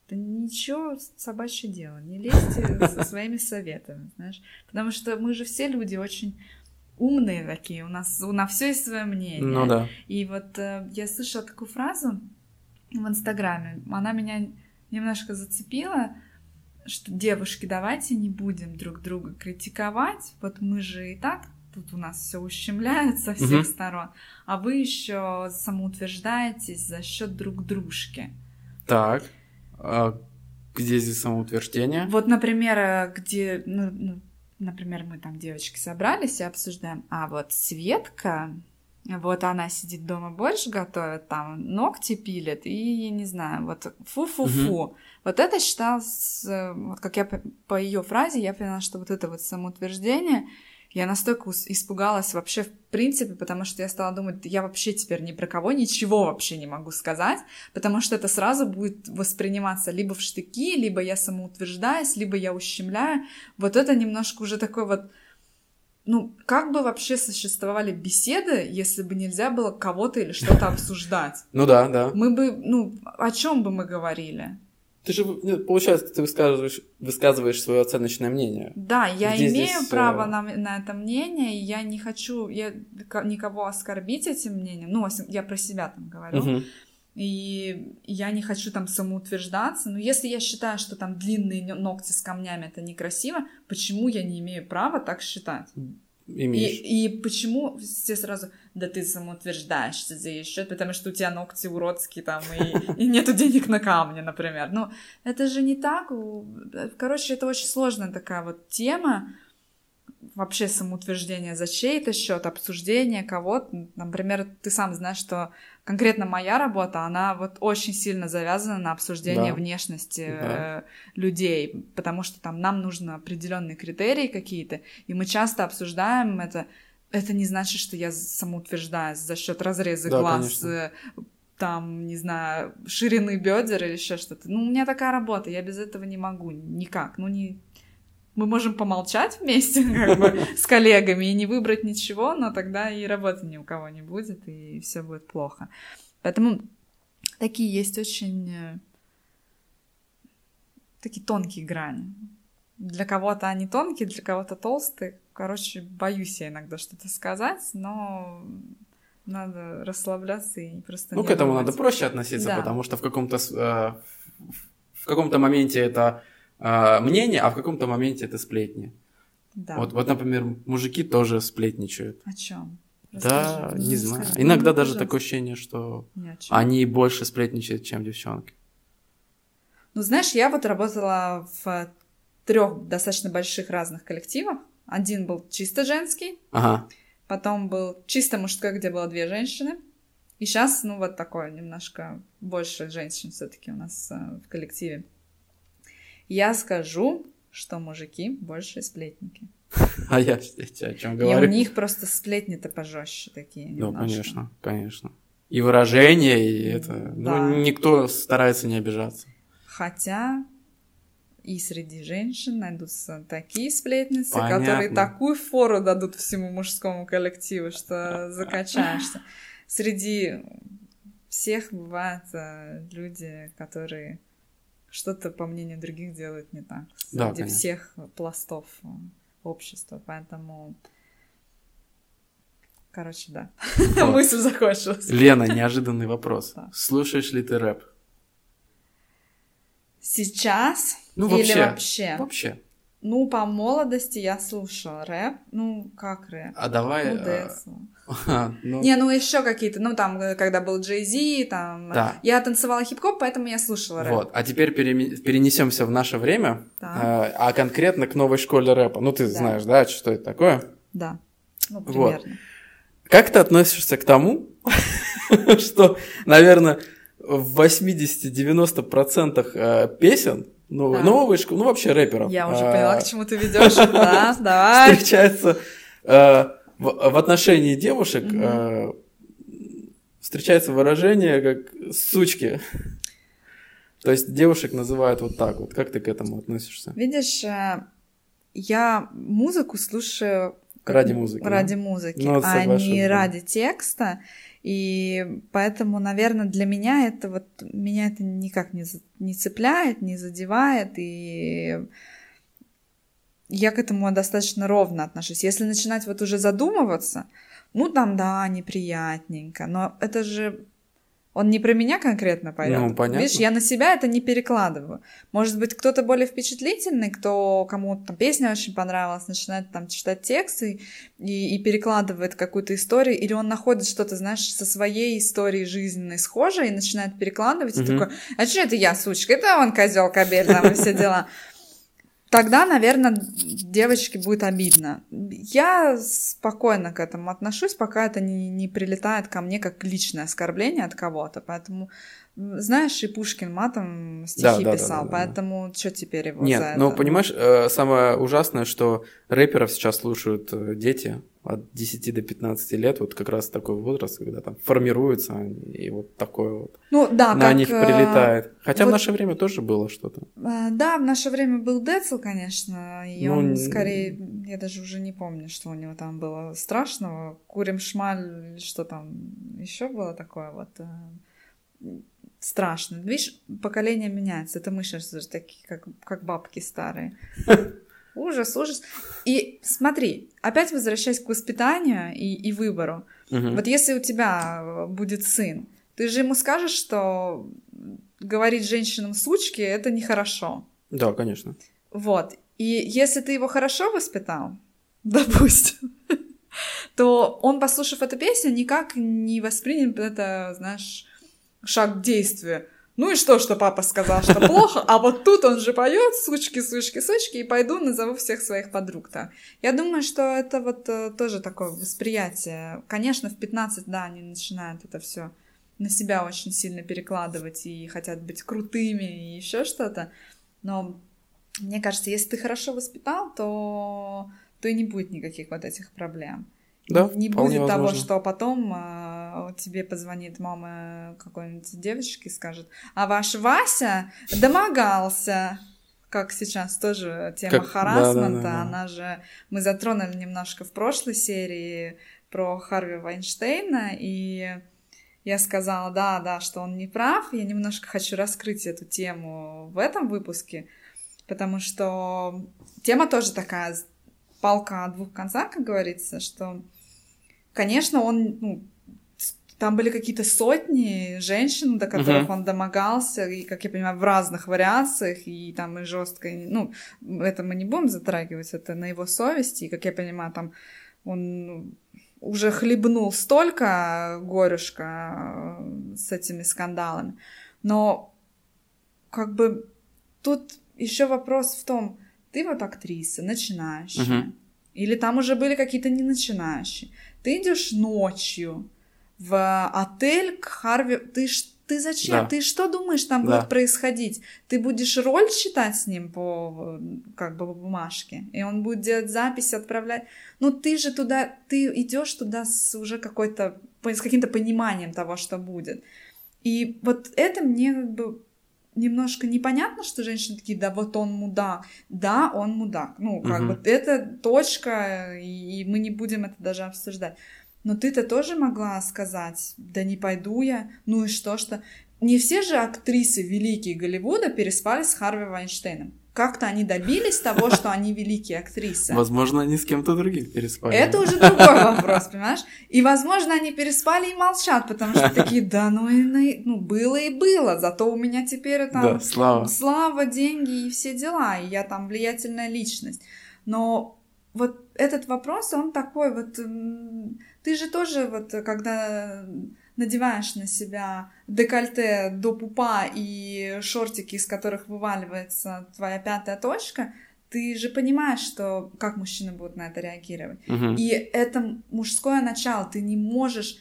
Это ничего собачье дело, не лезьте со своими советами, знаешь. Потому что мы же все люди очень умные такие, у нас у нас все есть свое мнение. Ну да. И вот э, я слышала такую фразу, в Инстаграме. Она меня немножко зацепила, что девушки, давайте не будем друг друга критиковать. Вот мы же и так тут у нас все ущемляют со всех угу. сторон, а вы еще самоутверждаетесь за счет друг дружки. Так, а где здесь самоутверждение? Вот, например, где, ну, ну, например, мы там девочки собрались и обсуждаем, а вот Светка вот она сидит дома больше готовит, там ногти пилит, и я не знаю, вот фу-фу-фу. Угу. Вот это считалось, вот как я по ее фразе, я поняла, что вот это вот самоутверждение, я настолько испугалась вообще в принципе, потому что я стала думать, я вообще теперь ни про кого ничего вообще не могу сказать, потому что это сразу будет восприниматься либо в штыки, либо я самоутверждаюсь, либо я ущемляю. Вот это немножко уже такой вот ну, как бы вообще существовали беседы, если бы нельзя было кого-то или что-то обсуждать? Ну да, да. Мы бы, ну, о чем бы мы говорили? Ты же, получается, ты высказываешь, высказываешь свое оценочное мнение. Да, я Где имею здесь... Э, право на, на это мнение, и я не хочу я никого оскорбить этим мнением. Ну, я про себя там говорю. Угу. И я не хочу там самоутверждаться. Но если я считаю, что там длинные ногти с камнями это некрасиво, почему я не имею права так считать? Имеешь. И, и почему все сразу, да ты самоутверждаешься за ее счет, потому что у тебя ногти уродские там, и, и нету денег на камни, например. Ну, это же не так. Короче, это очень сложная такая вот тема вообще самоутверждение за чей-то счет, обсуждение кого-то. Например, ты сам знаешь, что конкретно моя работа, она вот очень сильно завязана на обсуждение да. внешности да. Э, людей, потому что там нам нужны определенные критерии какие-то, и мы часто обсуждаем это. Это не значит, что я самоутверждаюсь за счет разреза да, глаз, конечно. Э, там, не знаю, ширины бедер или еще что-то. Ну, у меня такая работа, я без этого не могу никак. Ну, не, мы можем помолчать вместе как бы, с коллегами и не выбрать ничего, но тогда и работы ни у кого не будет, и все будет плохо. Поэтому такие есть очень э, такие тонкие грани. Для кого-то они тонкие, для кого-то толстые. Короче, боюсь я иногда что-то сказать, но надо расслабляться и просто. Ну, к этому надо проще относиться, да. потому что в каком-то э, в каком-то моменте это э, мнение, а в каком-то моменте это сплетни. Да. Вот, вот, например, мужики тоже сплетничают. О чем? Да, не знаю. Скажи, Иногда даже пожалуйста. такое ощущение, что они больше сплетничают, чем девчонки. Ну, знаешь, я вот работала в трех достаточно больших разных коллективах. Один был чисто женский, ага. потом был чисто мужской, где было две женщины. И сейчас, ну, вот такое, немножко больше женщин все-таки у нас э, в коллективе. Я скажу, что мужики больше сплетники. А я о чем говорю? И у них просто сплетни-то пожестче такие. Ну, конечно, конечно. И выражение, и это. Ну. Ну, никто старается не обижаться. Хотя и среди женщин найдутся такие сплетницы, Понятно. которые такую фору дадут всему мужскому коллективу, что закачаешься. Среди всех бывают э, люди, которые что-то, по мнению других, делают не так. Среди да, всех пластов общества. Поэтому Короче, да. Вот. Мысль закончилась. Лена, неожиданный вопрос. Да. Слушаешь ли ты рэп? Сейчас ну, вообще, или вообще? Вообще. Ну, по молодости я слушала рэп. Ну, как рэп? А давай... Ну, а, ну... Не, ну еще какие-то, ну там, когда был Джей Зи, там... Да. Я танцевала хип-хоп, поэтому я слушала рэп. Вот, а теперь пере... перенесемся в наше время, да. а, а конкретно к новой школе рэпа. Ну, ты да. знаешь, да, что это такое? Да, ну, примерно. Вот. Как ты относишься к тому, что, наверное, в 80-90% э, песен ну, да. новой школы, ну вообще рэперов. Я уже поняла, к чему ты ведешь. Да, давай. Встречается э, в отношении девушек э, встречается выражение как сучки. То есть девушек называют вот так вот. Как ты к этому относишься? Видишь, я музыку слушаю ради музыки. Ради да? музыки, ну, а не да. ради текста. И поэтому, наверное, для меня это вот меня это никак не, не цепляет, не задевает, и я к этому достаточно ровно отношусь. Если начинать вот уже задумываться, ну там да, неприятненько, но это же он не про меня конкретно поет. Ну, понятно. Видишь, я на себя это не перекладываю. Может быть, кто-то более впечатлительный, кто кому там песня очень понравилась, начинает там читать тексты и, и перекладывает какую-то историю, или он находит что-то, знаешь, со своей историей жизненной схожей и начинает перекладывать, угу. и такой, а что это я, сучка? Это он козел кобель, там и все дела. Тогда, наверное, девочке будет обидно. Я спокойно к этому отношусь, пока это не, не прилетает ко мне как личное оскорбление от кого-то. Поэтому знаешь, и Пушкин матом стихи да, да, писал, да, да, да, поэтому да. что теперь его Нет, за ну понимаешь, э, самое ужасное, что рэперов сейчас слушают э, дети от 10 до 15 лет, вот как раз такой возраст, когда там формируются и вот такое вот ну, да, на как, них э, прилетает. Хотя вот, в наше время тоже было что-то. Да, в наше время был Децл, конечно, и ну, он скорее, я даже уже не помню, что у него там было страшного. Курим шмаль, что там еще было такое вот страшно. Видишь, поколение меняется. Это мы сейчас такие, как, как бабки старые. Ужас, ужас. И смотри, опять возвращаясь к воспитанию и, и выбору. Угу. Вот если у тебя будет сын, ты же ему скажешь, что говорить женщинам сучки это нехорошо. Да, конечно. Вот. И если ты его хорошо воспитал, допустим, то он, послушав эту песню, никак не воспринял это, знаешь, шаг к действию. Ну и что, что папа сказал, что плохо, а вот тут он же поет, сучки, сучки, сучки, и пойду назову всех своих подруг-то. Я думаю, что это вот э, тоже такое восприятие. Конечно, в 15, да, они начинают это все на себя очень сильно перекладывать и хотят быть крутыми и еще что-то. Но мне кажется, если ты хорошо воспитал, то, то и не будет никаких вот этих проблем. Да, не будет возможно. того, что потом э, тебе позвонит мама какой-нибудь девочки и скажет, а ваш Вася домогался. как сейчас тоже тема Как- харасмента, да-да-да-да. она же... Мы затронули немножко в прошлой серии про Харви Вайнштейна, и я сказала, да, да, что он не прав. Я немножко хочу раскрыть эту тему в этом выпуске, потому что тема тоже такая, палка о двух концах, как говорится, что, конечно, он, ну, там были какие-то сотни женщин, до которых Мгм. он домогался, и, как я понимаю, в разных вариациях, и там и жестко, и, ну, это мы не будем затрагивать, это на его совести, и, как я понимаю, там он ну, уже хлебнул столько горюшка э, с этими скандалами. Но как бы тут еще вопрос в том, ты вот актриса, начинающая, Мгм. или там уже были какие-то не начинающие. Ты идешь ночью в отель к Харви. Ты, ты зачем? Да. Ты что думаешь там Да. будет происходить? Ты будешь роль читать с ним по э, как бы по бумажке, и он будет делать записи, отправлять. Ну ты же туда, ты идешь туда с уже какой-то с каким-то пониманием того, что будет. И вот это мне как бы немножко непонятно, что женщины такие, да вот он мудак. Да, он мудак. Ну, как Мгм. бы это точка, и мы не будем это даже обсуждать. Но ты-то тоже могла сказать, да не пойду я, ну и что, что... Не все же актрисы великие Голливуда переспали с Харви Вайнштейном. Как-то они добились того, что они великие актрисы. Возможно, они с кем-то другим переспали. Это уже другой вопрос, понимаешь? И, возможно, они переспали и молчат, потому что такие, да, ну, и ну было и было, зато у меня теперь там Да, слава. слава, деньги и все дела, и я там влиятельная личность. Но вот этот вопрос, он такой вот... Ты же тоже вот, когда надеваешь на себя декольте до пупа и шортики, из которых вываливается твоя пятая точка, ты же понимаешь, что как мужчины будут на это реагировать. Мгм. И это мужское начало. Ты не можешь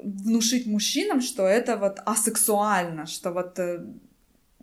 внушить мужчинам, что это вот асексуально, что вот э,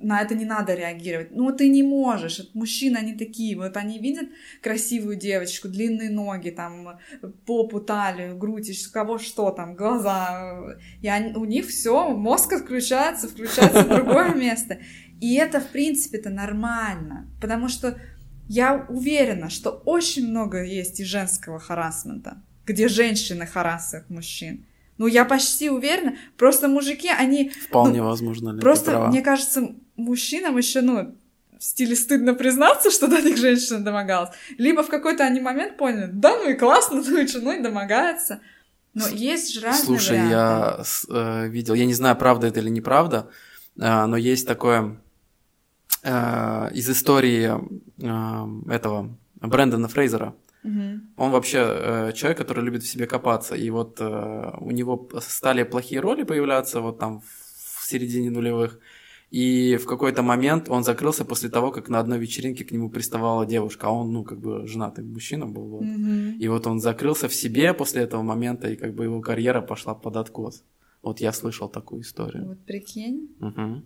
на это не надо реагировать. Ну, ты не можешь. Это Мужчины, они такие. Вот они видят красивую девочку, длинные ноги, там, попу, талию, грудь, ш- кого что там, глаза. И они- у них все, мозг отключается, включается в другое место. И это, в принципе-то, нормально. Потому что я уверена, что очень много есть и женского харасмента, где женщины харасят мужчин. Ну, я почти уверена. Просто мужики, они... Вполне возможно, Лен, ты Просто, мне кажется, мужчинам еще, ну, в стиле стыдно признаться, что до них женщина домогалась. Либо в какой-то они момент поняли, да, ну и классно, ну и женой домогается. Но есть же разные Слушай, варианты. я э, видел, я не знаю, правда это или неправда, э, но есть такое э, из истории э, этого Брэндона Фрейзера. Мгм. Он вообще э, человек, который любит в себе копаться. И вот э, у него стали плохие роли появляться вот там в середине нулевых. И в какой-то момент он закрылся после того, как на одной вечеринке к нему приставала девушка, а он, ну, как бы женатый мужчина был. Вот. Мгм. И вот он закрылся в себе после этого момента, и как бы его карьера пошла под откос. Вот я слышал такую историю. Вот прикинь, Мгм,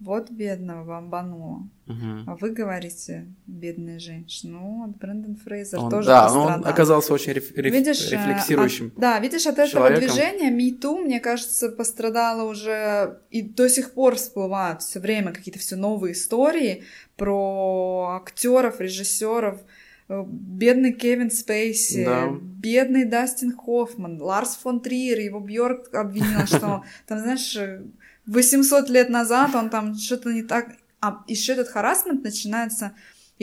вот бедного бомбануло. мгм. А вы говорите, бедная женщина. Ну, вот Брэндон Фрейзер Он- тоже да, но он пострадал. оказался очень реф- реф- Видишь, э, рефлексирующим. от- да, видишь, от этого человеком. движения MeToo, мне кажется, пострадало уже и до сих пор всплывают все время какие-то все новые истории про актеров, режиссеров. Э, Бедный Кевин Спейси, Да. бедный Дастин Хоффман, Ларс фон Триер, его Бьорк обвинил, что там, знаешь, э, 800 лет назад он там что-то не так... А еще этот харасмент начинается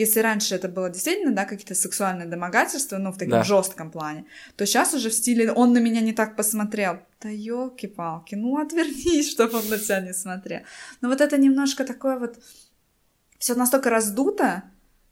если раньше это было действительно, да, какие-то сексуальные домогательства, ну, в таком Да. жестком плане, то сейчас уже в стиле «он на меня не так посмотрел». Да елки-палки, ну отвернись, чтобы он на тебя не смотрел. Но вот это немножко такое вот... Все настолько раздуто,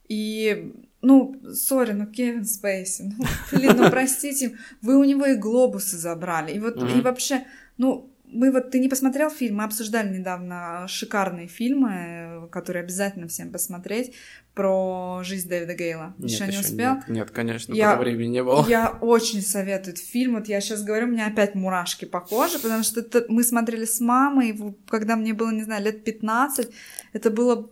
и, ну, сори, ну, Кевин Спейси, ну, блин, ну, простите, вы у него и глобусы забрали, и вот, и Мгм. вообще, ну, мы вот, ты не посмотрел фильм? Мы обсуждали недавно шикарные фильмы, которые обязательно всем посмотреть, про жизнь Дэвида Гейла. Нет, Еще не ещё успел? Нет, нет, конечно, Я- пока времени не было. Я очень советую этот фильм. Вот я сейчас говорю, у меня опять мурашки по коже, потому что это мы смотрели с мамой, когда мне было, не знаю, лет 15. Это было...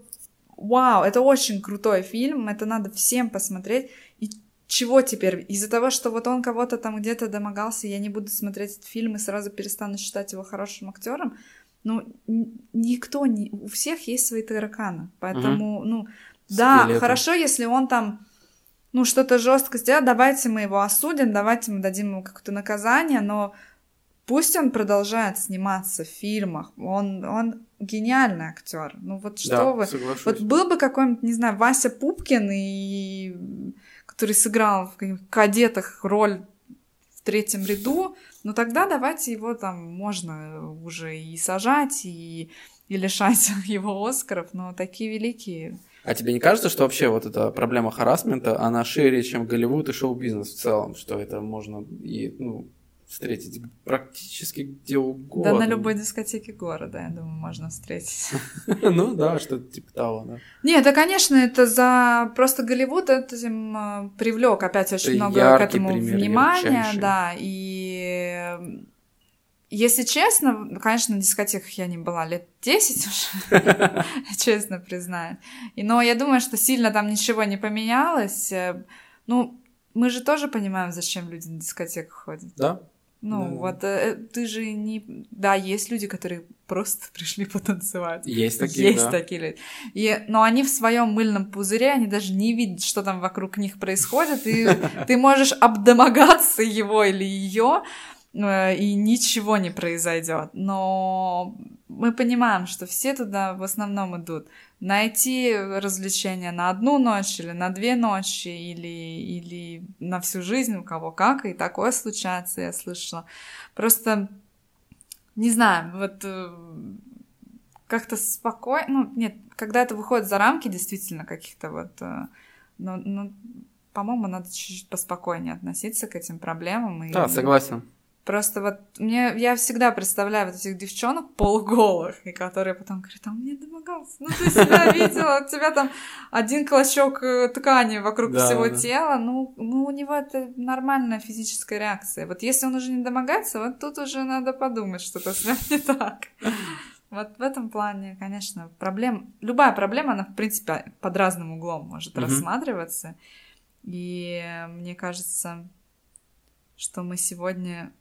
Вау, это очень крутой фильм, это надо всем посмотреть. Чего теперь? Из-за того, что вот он кого-то там где-то домогался, я не буду смотреть этот фильм и сразу перестану считать его хорошим актером. ну, никто, не, у всех есть свои тараканы, поэтому, угу. ну, да, Скелеты. хорошо, если он там, ну, что-то жестко сделал, давайте мы его осудим, давайте мы дадим ему какое-то наказание, но пусть он продолжает сниматься в фильмах, он, он гениальный актер. Ну вот что да, вы... Соглашусь. Вот был бы какой-нибудь, не знаю, Вася Пупкин, и... который сыграл в кадетах роль в третьем ряду, ну тогда давайте его там можно уже и сажать, и, и лишать его Оскаров, но такие великие. А тебе не кажется, что вообще вот эта проблема харасмента, она шире, чем Голливуд и шоу-бизнес в целом, что это можно и, ну, встретить практически где угодно. Да, на любой дискотеке города, я думаю, можно встретить. Ну да, что-то типа того, да. Нет, да, конечно, это за... Просто Голливуд этим э, привлек опять очень много к этому внимания, да, и если честно, конечно, на дискотеках я не была лет 10 уже, честно признаю. Но я думаю, что сильно там ничего не поменялось. Э, ну, мы же тоже понимаем, зачем люди на дискотеку ходят. Да. Ну, да. вот э, ты же не... Да, есть люди, которые просто пришли потанцевать. Есть такие, Есть да. такие люди. И, но они в своем мыльном пузыре, они даже не видят, что там вокруг них происходит, и ты можешь обдомогаться его или ее, Э, и ничего не произойдет. Но мы понимаем, что все туда в основном идут найти развлечения на одну ночь или на две ночи или, или на всю жизнь, у кого как, и такое случается, я слышала. Просто, не знаю, вот э, как-то спокойно, ну, нет, когда это выходит за рамки действительно каких-то вот, э, ну, ну по-моему, надо чуть-чуть поспокойнее относиться к этим проблемам. И, да, согласен. Просто вот мне, я всегда представляю вот этих девчонок полуголых, и которые потом говорят, а мне домогался. Ну, ты себя видела, у тебя там один клочок э, ткани вокруг да, всего да. тела, ну, ну, у него это нормальная физическая реакция. Вот если он уже не домогается, вот тут уже надо подумать, что-то с ним не так. Вот в этом плане, конечно, проблем... Любая проблема, она, в принципе, под разным углом может mm-hmm. рассматриваться. И мне кажется, что мы сегодня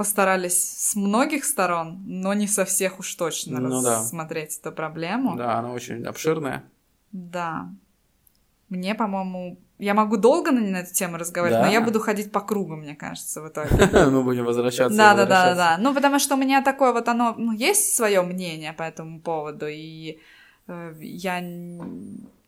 постарались с многих сторон, но не со всех уж точно ну, рассмотреть да. эту проблему. Да, она очень обширная. Да. Мне, по-моему, я могу долго на эту тему разговаривать, да. но я буду ходить по кругу, мне кажется, в итоге. Мы будем возвращаться. Да, да, да, да. Ну, потому что у меня такое вот оно, ну, есть свое мнение по этому поводу, и э, я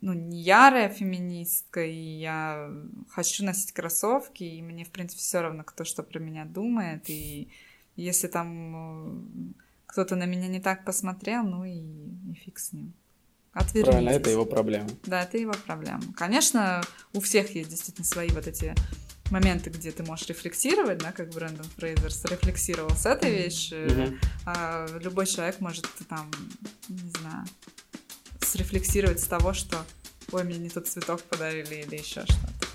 ну, не ярая феминистка, и я хочу носить кроссовки, и мне, в принципе, все равно, кто что про меня думает, и если там э, кто-то на меня не так посмотрел, ну и, и фиг с ним. Отвернитесь. Правильно, это его проблема. Да, это его проблема. Конечно, у всех есть действительно свои вот эти моменты, где ты можешь рефлексировать, да, как Брэндон Фрейзерс рефлексировал с этой вещью. Mm-hmm. А любой человек может там, не знаю, срефлексировать с того, что ой, мне не тот цветок подарили или еще что-то.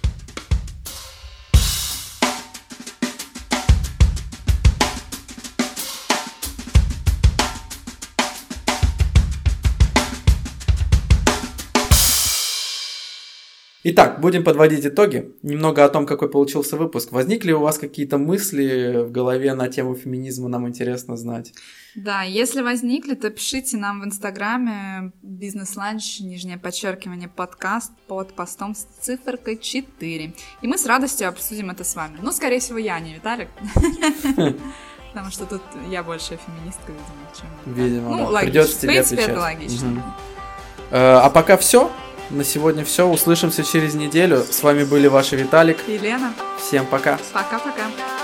Итак, будем подводить итоги. Немного о том, какой получился выпуск. Возникли у вас какие-то мысли в голове на тему феминизма? Нам интересно знать. Да, если возникли, то пишите нам в Инстаграме бизнес-ланч, нижнее подчеркивание, подкаст под постом с циферкой 4. И мы с радостью обсудим это с вами. Ну, скорее всего, я, не Виталик. Потому что тут я больше феминистка, видимо, чем... Видимо, ну, логично. В принципе, это логично. Э, а пока все. На сегодня все. Услышимся через неделю. С вами были ваши Виталик. И Лена. Всем пока. Пока-пока.